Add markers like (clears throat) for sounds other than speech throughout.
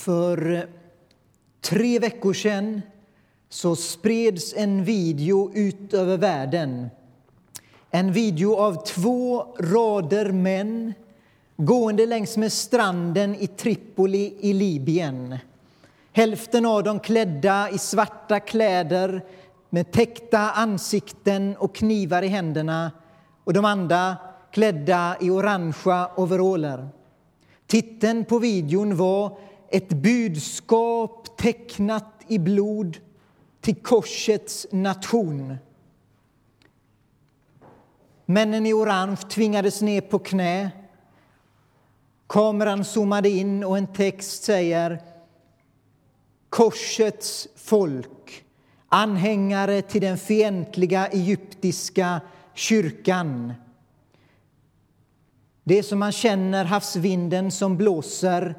För tre veckor sedan så spreds en video ut över världen. En video av två rader män gående längs med stranden i Tripoli i Libyen. Hälften av dem klädda i svarta kläder med täckta ansikten och knivar i händerna och de andra klädda i orangea overaller. Titeln på videon var ett budskap tecknat i blod till korsets nation. Männen i orange tvingades ner på knä. Kameran zoomade in och en text säger Korsets folk, anhängare till den fientliga egyptiska kyrkan. Det är som man känner havsvinden som blåser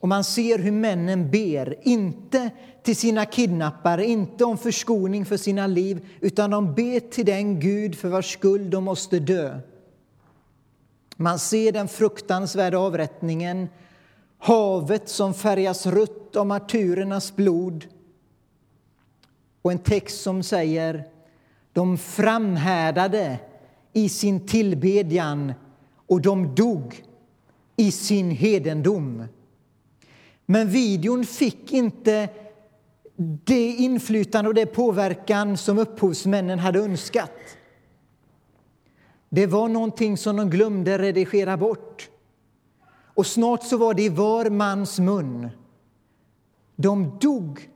och man ser hur männen ber, inte till sina kidnappare, inte om förskoning för sina liv utan de ber till den Gud för vars skull de måste dö. Man ser den fruktansvärda avrättningen, havet som färgas rött av martyrernas blod och en text som säger de framhärdade i sin tillbedjan och de dog i sin hedendom. Men videon fick inte det inflytande och det påverkan som upphovsmännen hade önskat. Det var någonting som de glömde redigera bort. Och snart så var det i var mans mun. De dog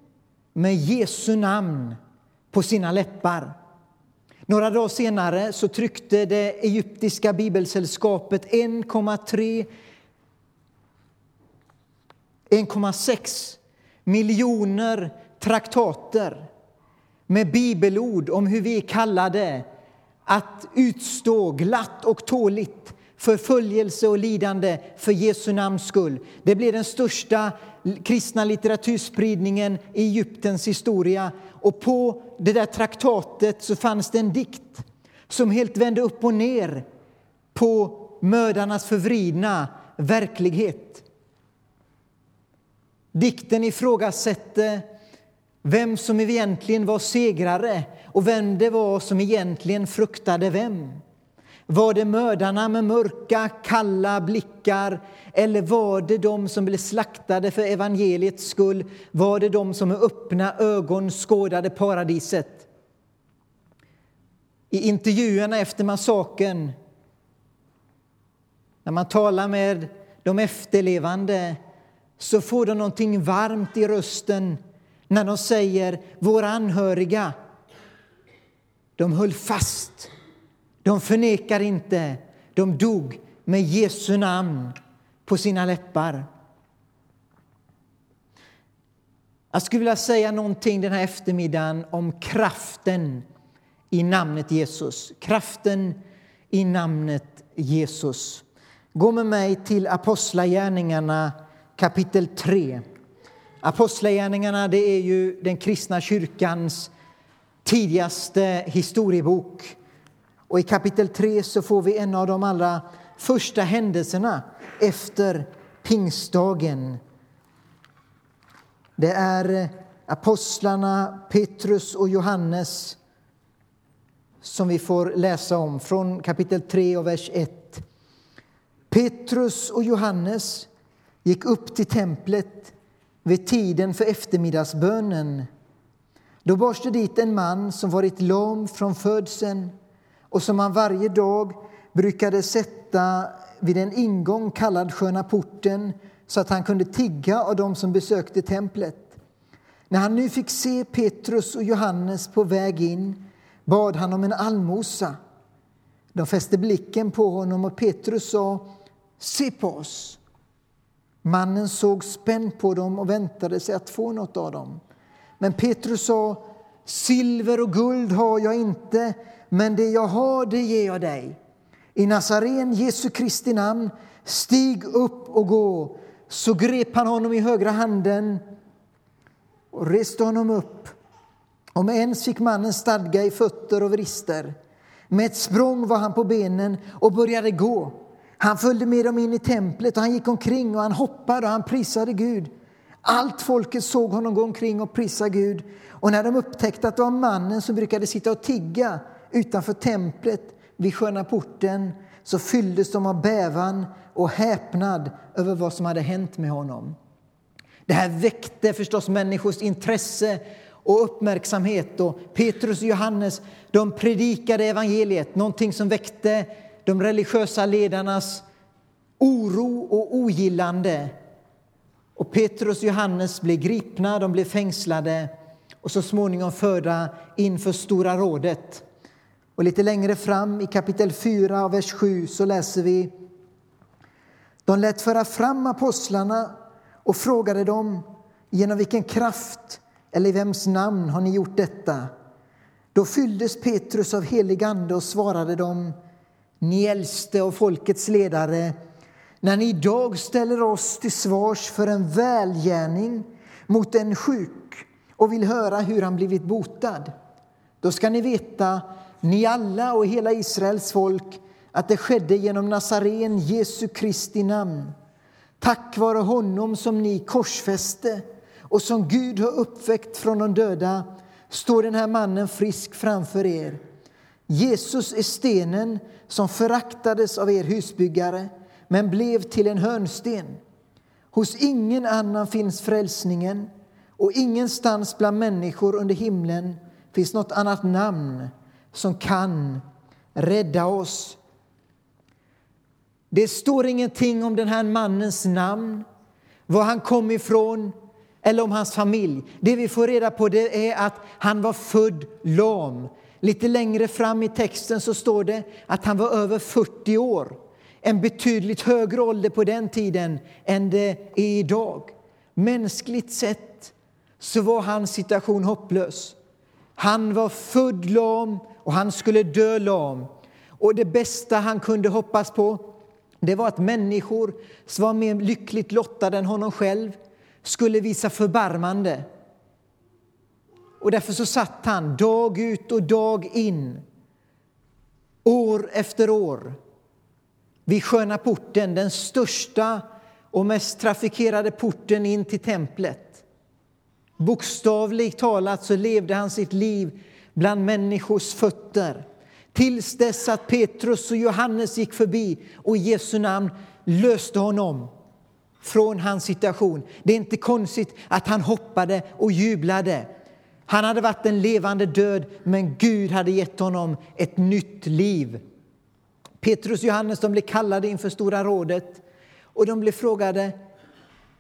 med Jesu namn på sina läppar. Några dagar senare så tryckte det egyptiska bibelsällskapet 1,3 1,6 miljoner traktater med bibelord om hur vi är kallade att utstå glatt och tåligt förföljelse och lidande för Jesu namns skull. Det blev den största kristna litteraturspridningen i Egyptens historia. Och på det där traktatet så fanns det en dikt som helt vände upp och ner på mördarnas förvridna verklighet. Dikten ifrågasätter vem som egentligen var segrare och vem det var som egentligen fruktade vem. Var det mördarna med mörka, kalla blickar eller var det de som blev slaktade för evangeliets skull? Var det de som med öppna ögon skådade paradiset? I intervjuerna efter massakern, när man talar med de efterlevande så får de någonting varmt i rösten när de säger våra anhöriga. De höll fast, de förnekar inte, de dog med Jesu namn på sina läppar. Jag skulle vilja säga någonting den här eftermiddagen om kraften i namnet Jesus. Kraften i namnet Jesus. Gå med mig till Apostlagärningarna kapitel 3. Apostlagärningarna det är ju den kristna kyrkans tidigaste historiebok. Och I kapitel 3 så får vi en av de allra första händelserna efter pingstdagen. Det är apostlarna Petrus och Johannes som vi får läsa om från kapitel 3 och vers 1. Petrus och Johannes gick upp till templet vid tiden för eftermiddagsbönen. Då bars det dit en man som varit lam från födseln och som han varje dag brukade sätta vid en ingång kallad Sköna porten så att han kunde tigga av dem som besökte templet. När han nu fick se Petrus och Johannes på väg in bad han om en allmosa. De fäste blicken på honom och Petrus sa Se på oss. Mannen såg spänd på dem och väntade sig att få något av dem. Men Petrus sa, silver och guld har jag inte, men det jag har, det ger jag dig. I Nazaren, Jesu Kristi namn, stig upp och gå. Så grep han honom i högra handen och reste honom upp. Om ens fick mannen stadga i fötter och vrister. Med ett språng var han på benen och började gå. Han följde med dem in i templet och han gick omkring och han hoppade och han prisade Gud. Allt folket såg honom gå omkring och prisa Gud. Och när de upptäckte att det var mannen som brukade sitta och tigga utanför templet vid sköna porten så fylldes de av bävan och häpnad över vad som hade hänt med honom. Det här väckte förstås människors intresse och uppmärksamhet. Och Petrus och Johannes de predikade evangeliet, någonting som väckte de religiösa ledarnas oro och ogillande. Och Petrus och Johannes blev gripna, de blev fängslade och så småningom förda inför Stora rådet. Och lite längre fram i kapitel 4, vers 7, så läser vi De lät föra fram apostlarna och frågade dem genom vilken kraft eller i vems namn har ni gjort detta? Då fylldes Petrus av helig ande och svarade dem ni äldste och folkets ledare när ni idag ställer oss till svars för en välgärning mot en sjuk och vill höra hur han blivit botad då ska ni veta, ni alla och hela Israels folk att det skedde genom Nazaren, Jesu Kristi namn tack vare honom som ni korsfäste och som Gud har uppväckt från de döda står den här mannen frisk framför er. Jesus är stenen som föraktades av er husbyggare men blev till en hörnsten. Hos ingen annan finns frälsningen och ingenstans bland människor under himlen finns något annat namn som kan rädda oss. Det står ingenting om den här mannens namn, var han kom ifrån eller om hans familj. Det vi får reda på det är att han var född lam. Lite längre fram i texten så står det att han var över 40 år. En betydligt högre ålder på den tiden än det är idag. Mänskligt sett så var hans situation hopplös. Han var född lam och han skulle dö lam. Och det bästa han kunde hoppas på det var att människor som var mer lyckligt lottade än honom själv skulle visa förbarmande. Och därför så satt han dag ut och dag in, år efter år vid Sköna porten, den största och mest trafikerade porten in till templet. Bokstavligt talat så levde han sitt liv bland människors fötter tills dess att Petrus och Johannes gick förbi och i Jesu namn löste honom från hans situation. Det är inte konstigt att han hoppade och jublade. Han hade varit en levande död, men Gud hade gett honom ett nytt liv. Petrus och Johannes de blev kallade inför Stora rådet och de blev frågade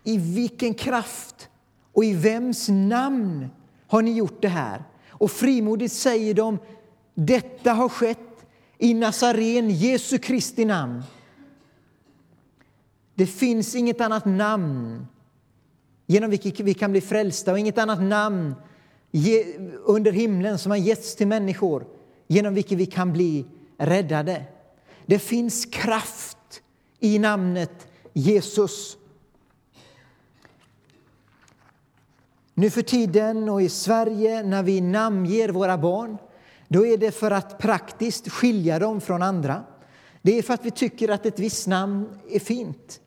i vilken kraft och i vems namn har ni gjort det här? Och frimodigt säger de detta har skett i Nazaren, Jesu Kristi namn. Det finns inget annat namn genom vilket vi kan bli frälsta och inget annat namn under himlen som har getts till människor genom vilket vi kan bli räddade. Det finns kraft i namnet Jesus. Nu för tiden och i Sverige när vi namnger våra barn då är det för att praktiskt skilja dem från andra. Det är för att vi tycker att ett visst namn är fint.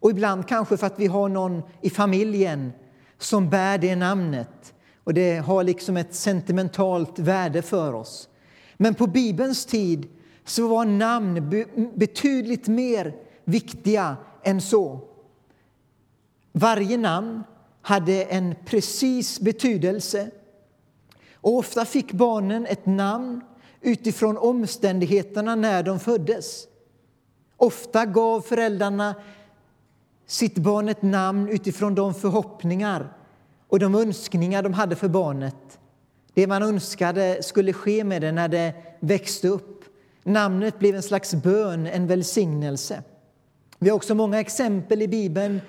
Och ibland kanske för att vi har någon i familjen som bär det namnet. Och det har liksom ett sentimentalt värde för oss. Men på Bibelns tid så var namn betydligt mer viktiga än så. Varje namn hade en precis betydelse. Och ofta fick barnen ett namn utifrån omständigheterna när de föddes. Ofta gav föräldrarna sitt barn ett namn utifrån de förhoppningar och de önskningar de hade för barnet. Det man önskade skulle ske med det när det växte upp. Namnet blev en slags bön, en välsignelse. Vi har också många exempel i Bibeln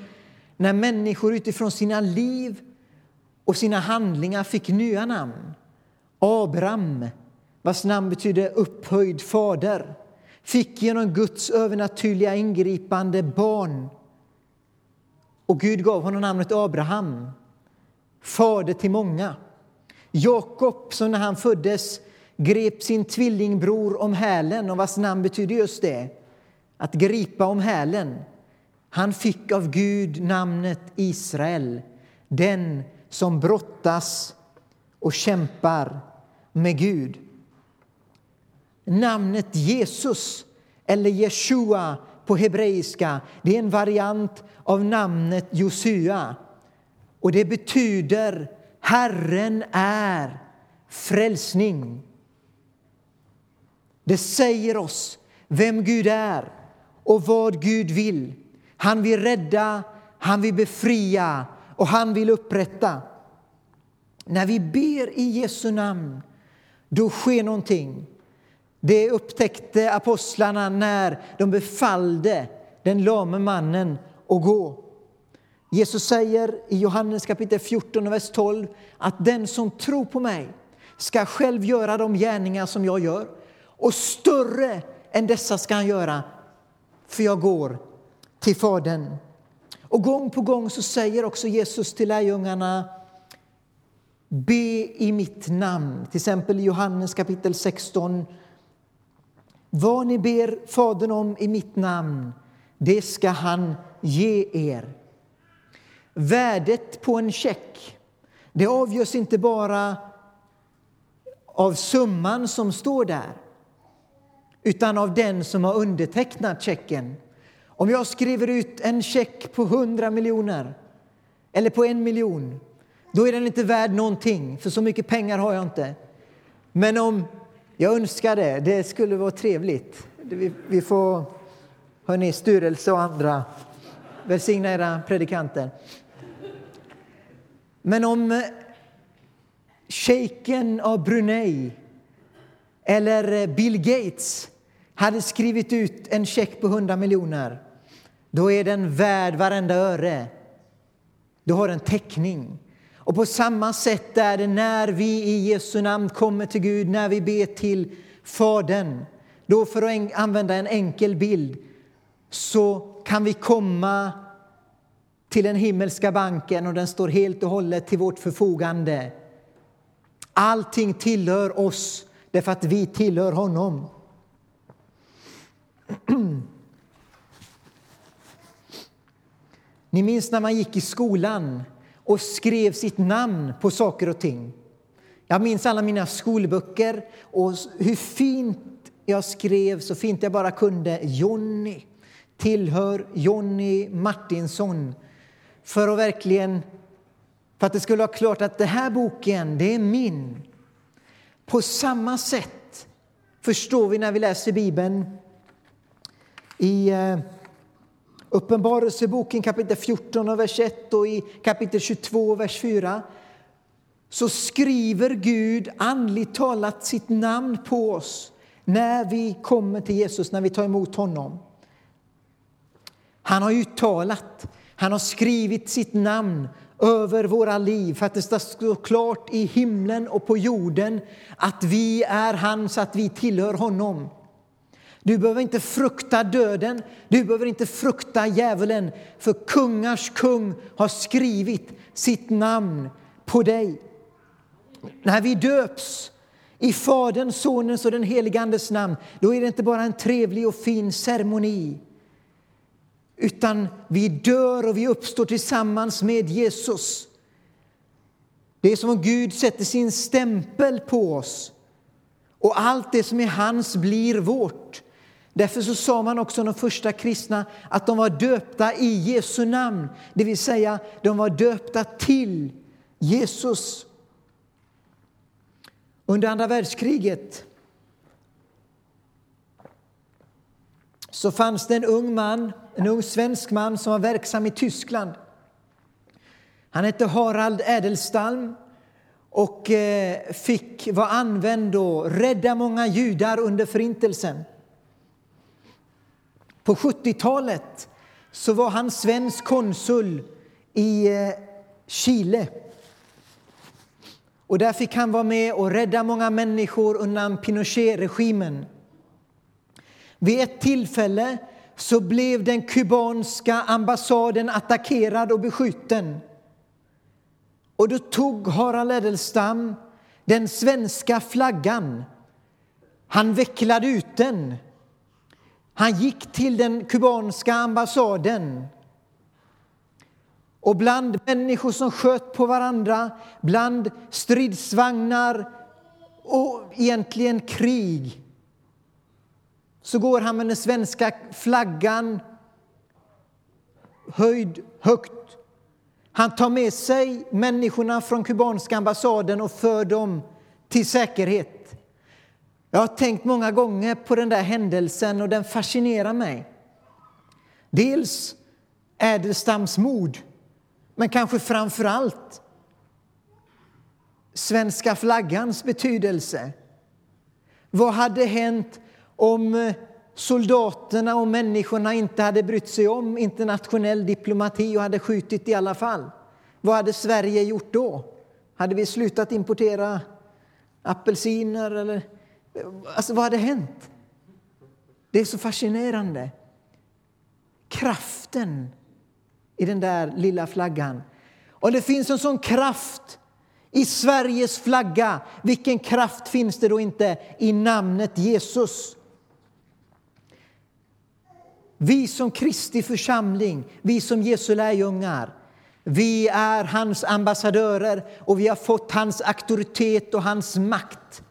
när människor utifrån sina liv och sina handlingar fick nya namn. Abraham, vars namn betyder upphöjd fader fick genom Guds övernaturliga ingripande barn och Gud gav honom namnet Abraham, fader till många. Jakob, som när han föddes grep sin tvillingbror om hälen och vars namn betyder just det, att gripa om hälen. Han fick av Gud namnet Israel, den som brottas och kämpar med Gud. Namnet Jesus, eller Jeshua på hebreiska, det är en variant av namnet Josua. Och det betyder Herren är frälsning. Det säger oss vem Gud är och vad Gud vill. Han vill rädda, han vill befria och han vill upprätta. När vi ber i Jesu namn, då sker någonting. Det upptäckte apostlarna när de befallde den lame mannen att gå. Jesus säger i Johannes kapitel 14, vers 12 att den som tror på mig ska själv göra de gärningar som jag gör och större än dessa ska han göra, för jag går till Fadern. Och gång på gång så säger också Jesus till lärjungarna Be i mitt namn. Till exempel i Johannes kapitel 16. Vad ni ber Fadern om i mitt namn, det ska han ge er. Värdet på en check det avgörs inte bara av summan som står där utan av den som har undertecknat checken. Om jag skriver ut en check på 100 miljoner eller på en miljon då är den inte värd någonting, för så mycket pengar har jag inte. Men om jag önskar det, det skulle vara trevligt. Vi, vi får, hörni, styrelse och andra, välsigna era predikanter. Men om eh, shejken av Brunei eller eh, Bill Gates hade skrivit ut en check på 100 miljoner då är den värd varenda öre. Då har den täckning. Och på samma sätt är det när vi i Jesu namn kommer till Gud, när vi ber till Fadern. Då, för att använda en enkel bild, så kan vi komma till den himmelska banken och den står helt och hållet till vårt förfogande. Allting tillhör oss därför att vi tillhör honom. (clears throat) Ni minns när man gick i skolan och skrev sitt namn på saker och ting. Jag minns alla mina skolböcker och hur fint jag skrev, så fint jag bara kunde. Jonny tillhör Jonny Martinsson. För att verkligen, för att det skulle vara klart att den här boken, det är min. På samma sätt förstår vi när vi läser Bibeln i eh, Uppenbarelseboken kapitel 14 och vers 1 och i kapitel 22 och vers 4 så skriver Gud andligt talat sitt namn på oss när vi kommer till Jesus, när vi tar emot honom. Han har uttalat, han har skrivit sitt namn över våra liv för att det ska stå klart i himlen och på jorden att vi är hans, att vi tillhör honom. Du behöver inte frukta döden, du behöver inte frukta djävulen för kungars kung har skrivit sitt namn på dig. När vi döps i Faderns, Sonens och den helige Andes namn då är det inte bara en trevlig och fin ceremoni utan vi dör och vi uppstår tillsammans med Jesus. Det är som om Gud sätter sin stämpel på oss och allt det som är hans blir vårt. Därför så sa man också de första kristna att de var döpta i Jesu namn, det vill säga de var döpta till Jesus. Under andra världskriget så fanns det en ung man, en ung svensk man som var verksam i Tyskland. Han hette Harald Ädelstalm och eh, fick vara använd och rädda många judar under Förintelsen. På 70-talet så var han svensk konsul i eh, Chile. Och där fick han vara med och rädda många människor undan Pinochet-regimen. Vid ett tillfälle så blev den kubanska ambassaden attackerad och beskjuten. Och då tog Harald Edelstam den svenska flaggan. Han vecklade ut den Han gick till den kubanska ambassaden och bland människor som sköt på varandra, bland stridsvagnar och egentligen krig så går han med den svenska flaggan höjd högt. Han tar med sig människorna från kubanska ambassaden och för dem till säkerhet. Jag har tänkt många gånger på den där händelsen och den fascinerar mig. Dels Ädelstams mod, men kanske framför allt svenska flaggans betydelse. Vad hade hänt om eh, soldaterna och människorna inte hade brytt sig om internationell diplomati och hade skjutit i alla fall? Vad hade Sverige gjort då? Hade vi slutat importera apelsiner? Eller, eh, alltså, vad hade hänt? Det är så fascinerande. Kraften i den där lilla flaggan. Och det finns en sån kraft i Sveriges flagga. Vilken kraft finns det då inte i namnet Jesus? Vi som Kristi församling, vi som Jesu lärjungar, vi är hans ambassadörer och vi har fått hans auktoritet och hans makt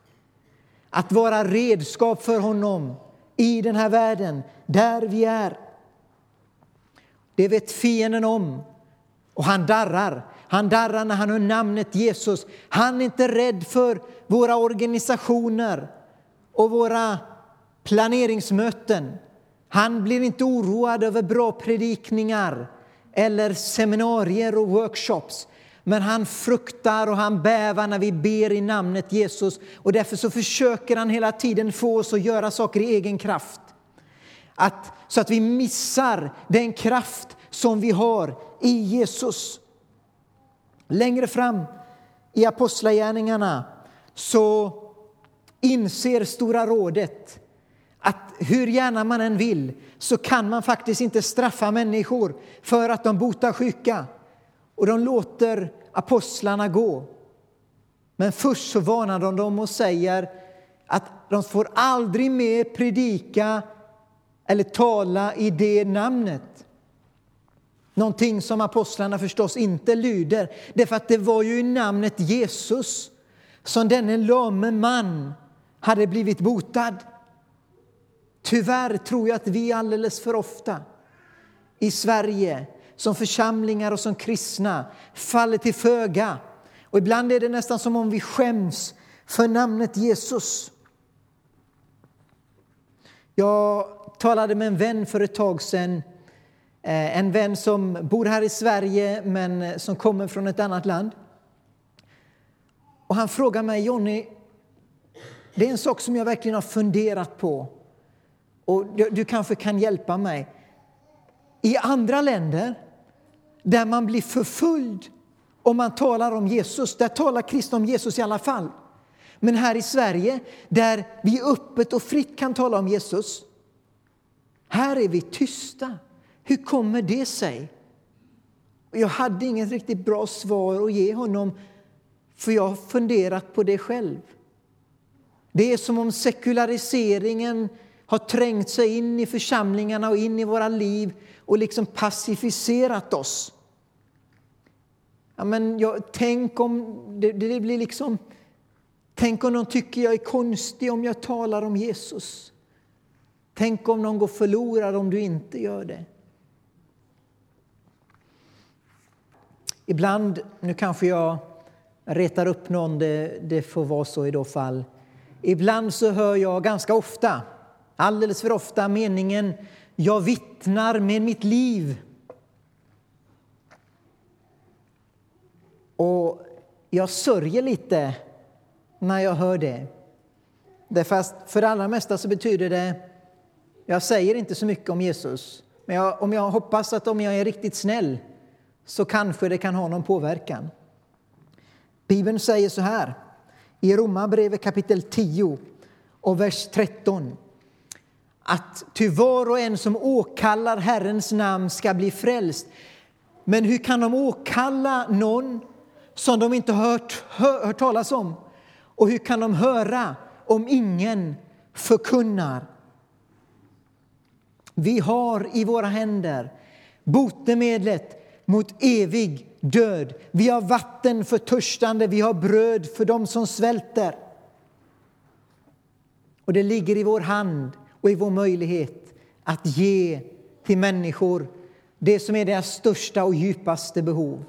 att vara redskap för honom i den här världen, där vi är. Det vet fienden om, och han darrar. Han darrar när han hör namnet Jesus. Han är inte rädd för våra organisationer och våra planeringsmöten. Han blir inte oroad över bra predikningar eller seminarier och workshops. Men han fruktar och han bävar när vi ber i namnet Jesus. Och Därför så försöker han hela tiden få oss att göra saker i egen kraft. Att, så att vi missar den kraft som vi har i Jesus. Längre fram i Apostlagärningarna så inser Stora rådet att hur gärna man än vill så kan man faktiskt inte straffa människor för att de botar sjuka. Och de låter apostlarna gå. Men först så varnar de dem och säger att de får aldrig mer predika eller tala i det namnet. Någonting som apostlarna förstås inte lyder, därför att det var ju i namnet Jesus som denne lame man hade blivit botad. Tyvärr tror jag att vi alldeles för ofta i Sverige som församlingar och som kristna faller till föga. Och ibland är det nästan som om vi skäms för namnet Jesus. Jag talade med en vän för ett tag sedan. Eh, en vän som bor här i Sverige, men eh, som kommer från ett annat land. Och Han frågade mig, Jonny, det är en sak som jag verkligen har funderat på och du, du kanske kan hjälpa mig. I andra länder där man blir förföljd om man talar om Jesus, där talar kristna om Jesus i alla fall. Men här i Sverige, där vi öppet och fritt kan tala om Jesus, här är vi tysta. Hur kommer det sig? Jag hade inget riktigt bra svar att ge honom, för jag har funderat på det själv. Det är som om sekulariseringen har trängt sig in i församlingarna och in i våra liv och liksom pacificerat oss. Ja, men jag, tänk om det, det blir liksom... Tänk om de tycker jag är konstig om jag talar om Jesus. Tänk om någon går förlorad om du inte gör det. Ibland, nu kanske jag retar upp någon, det, det får vara så i då fall. Ibland så hör jag ganska ofta alldeles för ofta meningen jag vittnar med mitt liv. Och jag sörjer lite när jag hör det. Därför för det allra mesta så betyder det jag säger inte så mycket om Jesus. Men jag, om jag hoppas att om jag är riktigt snäll så kanske det kan ha någon påverkan. Bibeln säger så här i Romarbrevet kapitel 10 och vers 13 att ty var och en som åkallar Herrens namn ska bli frälst. Men hur kan de åkalla någon som de inte hört, hör, hört talas om? Och hur kan de höra om ingen förkunnar? Vi har i våra händer botemedlet mot evig död. Vi har vatten för törstande, vi har bröd för dem som svälter. Och det ligger i vår hand och i vår möjlighet att ge till människor det som är deras största och djupaste behov.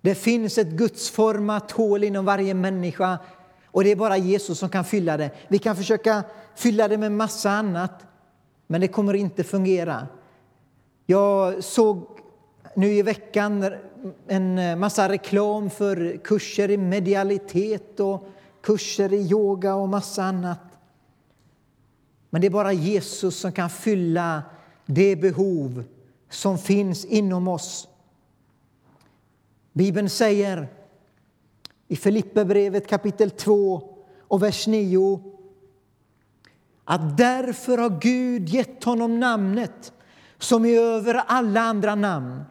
Det finns ett gudsformat hål inom varje människa och det är bara Jesus som kan fylla det. Vi kan försöka fylla det med massa annat, men det kommer inte fungera. Jag såg nu i veckan en massa reklam för kurser i medialitet och kurser i yoga och massa annat. Men det är bara Jesus som kan fylla det behov som finns inom oss. Bibeln säger i Filipperbrevet kapitel 2 och vers 9 att därför har Gud gett honom namnet som är över alla andra namn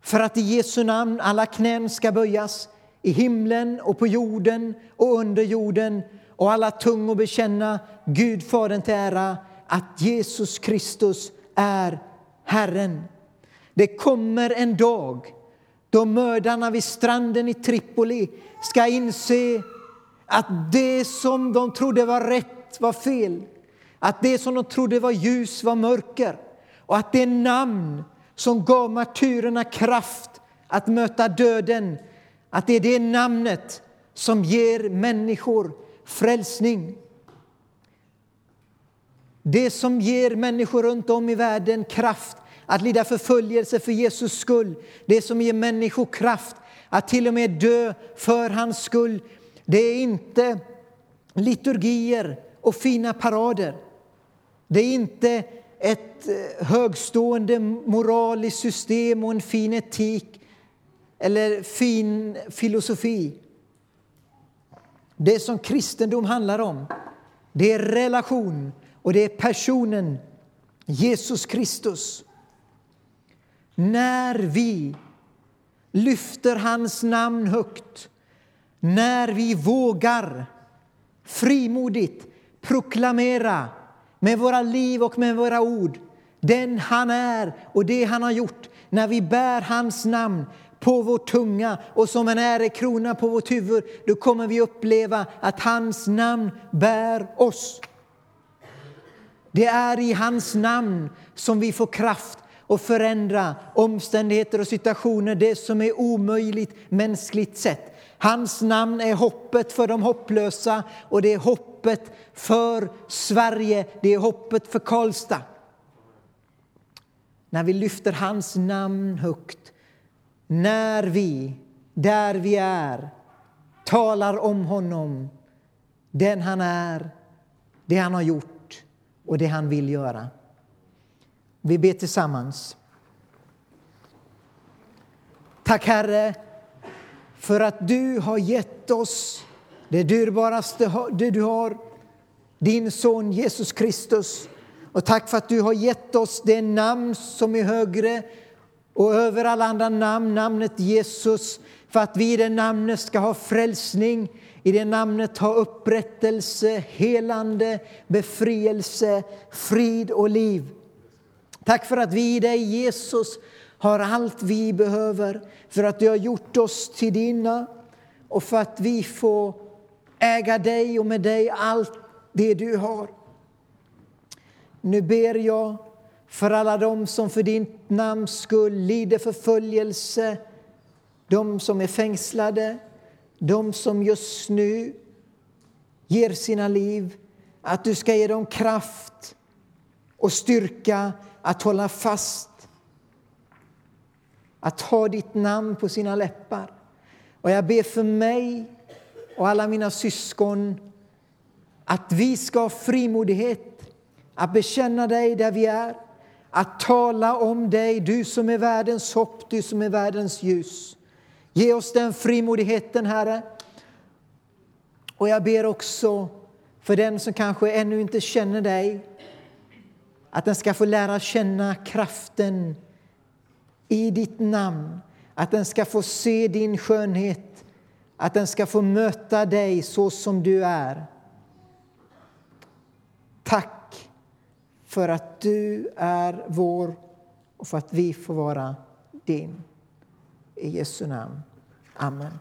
för att i Jesu namn alla knän ska böjas i himlen och på jorden och under jorden och alla tungor bekänna Gud Fadern till ära att Jesus Kristus är Herren. Det kommer en dag då mördarna vid stranden i Tripoli ska inse att det som de trodde var rätt var fel. Att det som de trodde var ljus var mörker. Och att det namn som gav martyrerna kraft att möta döden, att det är det namnet som ger människor frälsning. Det som ger människor runt om i världen kraft att lida förföljelse för Jesus skull, det som ger människor kraft att till och med dö för hans skull, det är inte liturgier och fina parader. Det är inte ett eh, högstående moraliskt system och en fin etik eller fin filosofi. Det som kristendom handlar om, det är relation och det är personen Jesus Kristus. När vi lyfter hans namn högt, när vi vågar frimodigt proklamera med våra liv och med våra ord den han är och det han har gjort, när vi bär hans namn på vår tunga och som en ärekrona på vårt huvud, då kommer vi uppleva att hans namn bär oss. Det är i hans namn som vi får kraft att förändra omständigheter och situationer, det som är omöjligt mänskligt sett. Hans namn är hoppet för de hopplösa och det är hoppet för Sverige, det är hoppet för Karlstad. När vi lyfter hans namn högt, när vi, där vi är, talar om honom, den han är, det han har gjort och det han vill göra. Vi ber tillsammans. Tack, Herre, för att du har gett oss det dyrbaraste det du har, din son Jesus Kristus. Och tack för att du har gett oss det namn som är högre och över alla andra namn, namnet Jesus, för att vi i det namnet ska ha frälsning, i det namnet ha upprättelse, helande, befrielse, frid och liv. Tack för att vi i dig, Jesus, har allt vi behöver, för att du har gjort oss till dina och för att vi får äga dig och med dig allt det du har. Nu ber jag för alla dem som för ditt namns skull lider förföljelse, de som är fängslade, de som just nu ger sina liv, att du ska ge dem kraft och styrka att hålla fast, att ha ditt namn på sina läppar. Och jag ber för mig och alla mina syskon att vi ska ha frimodighet att bekänna dig där vi är, att tala om dig, du som är världens hopp, du som är världens ljus. Ge oss den frimodigheten, Herre. Och jag ber också för den som kanske ännu inte känner dig att den ska få lära känna kraften i ditt namn, att den ska få se din skönhet, att den ska få möta dig så som du är. Tack för att du är vår och för att vi får vara din. I Jesu namn. Amen.